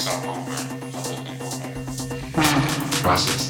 stop moving, something evil. Process.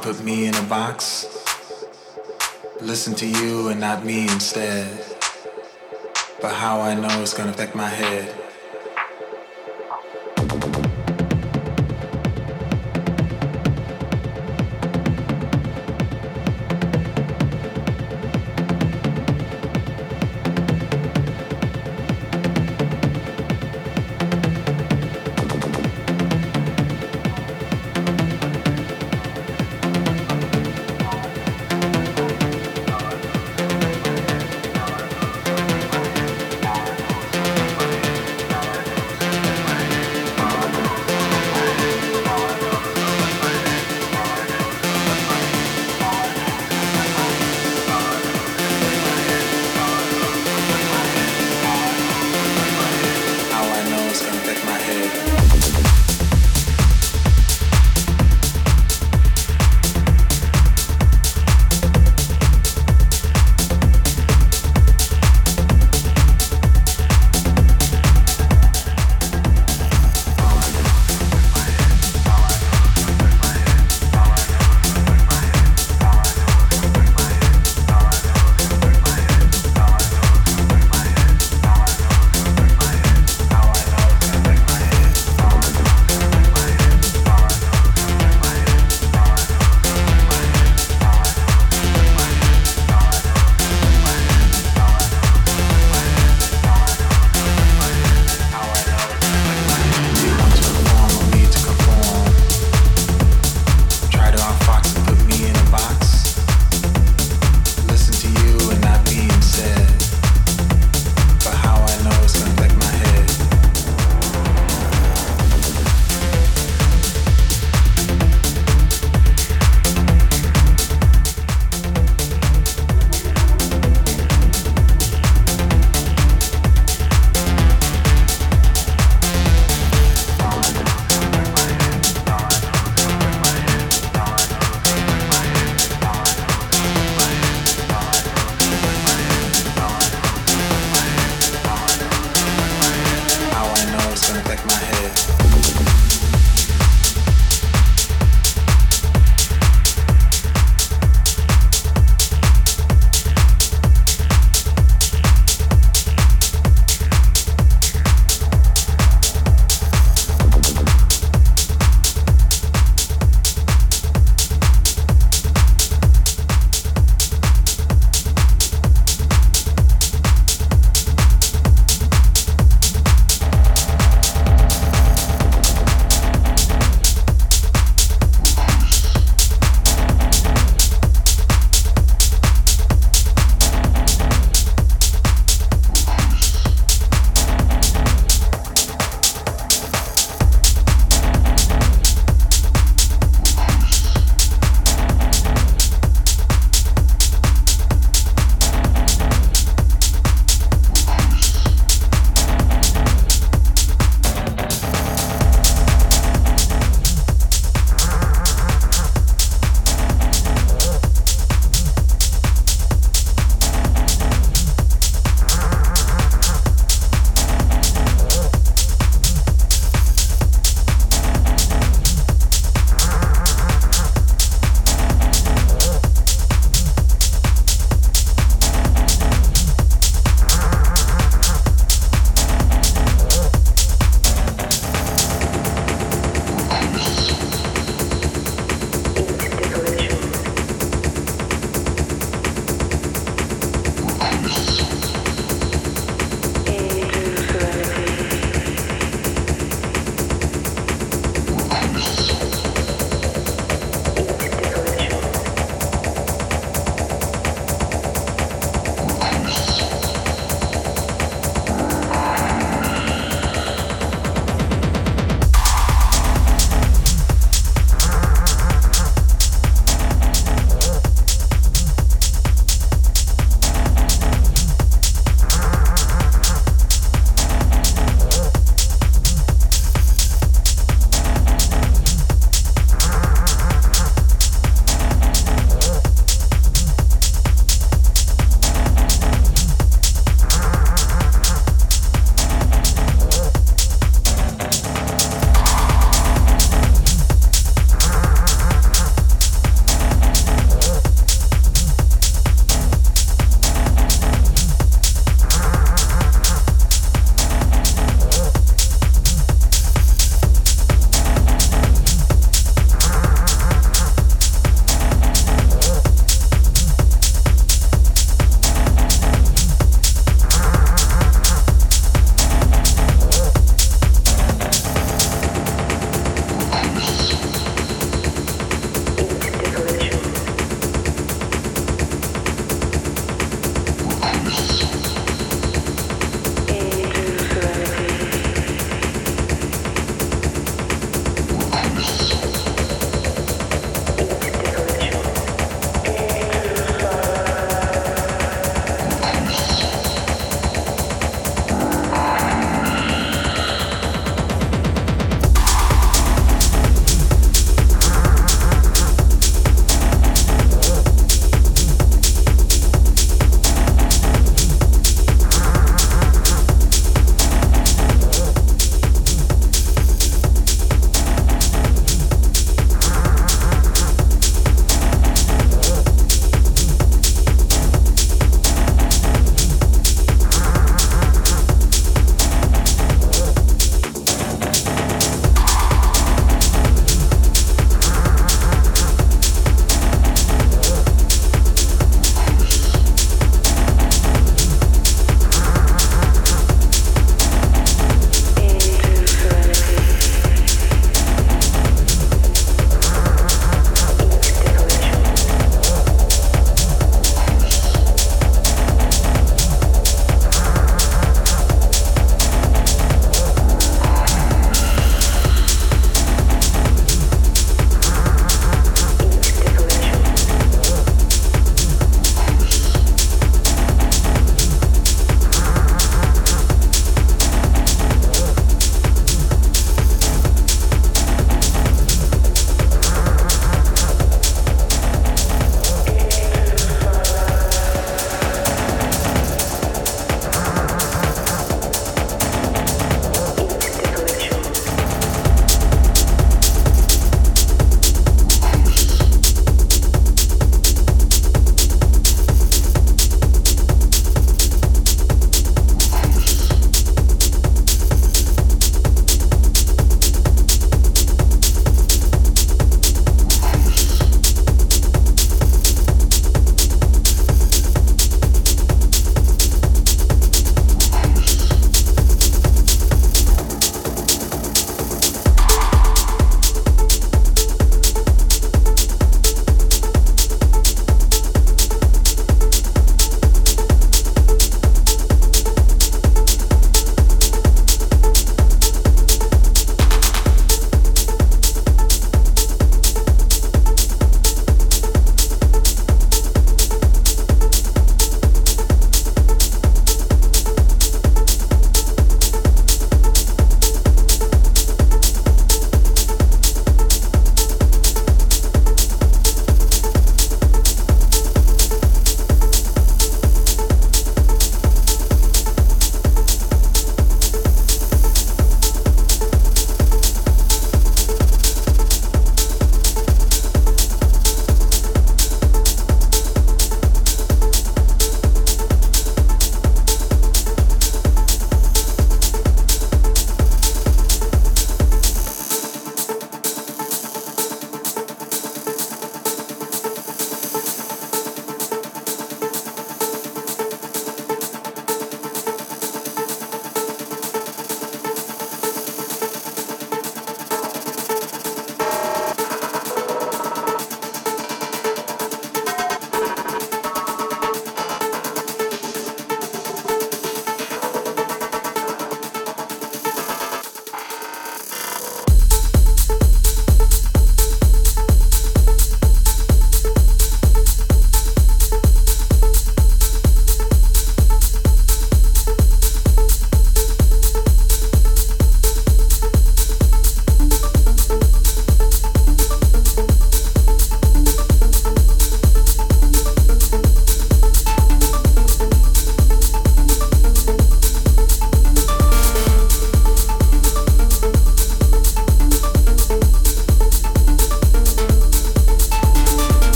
Put me in a box. Listen to you and not me instead. But how I know it's gonna affect my head.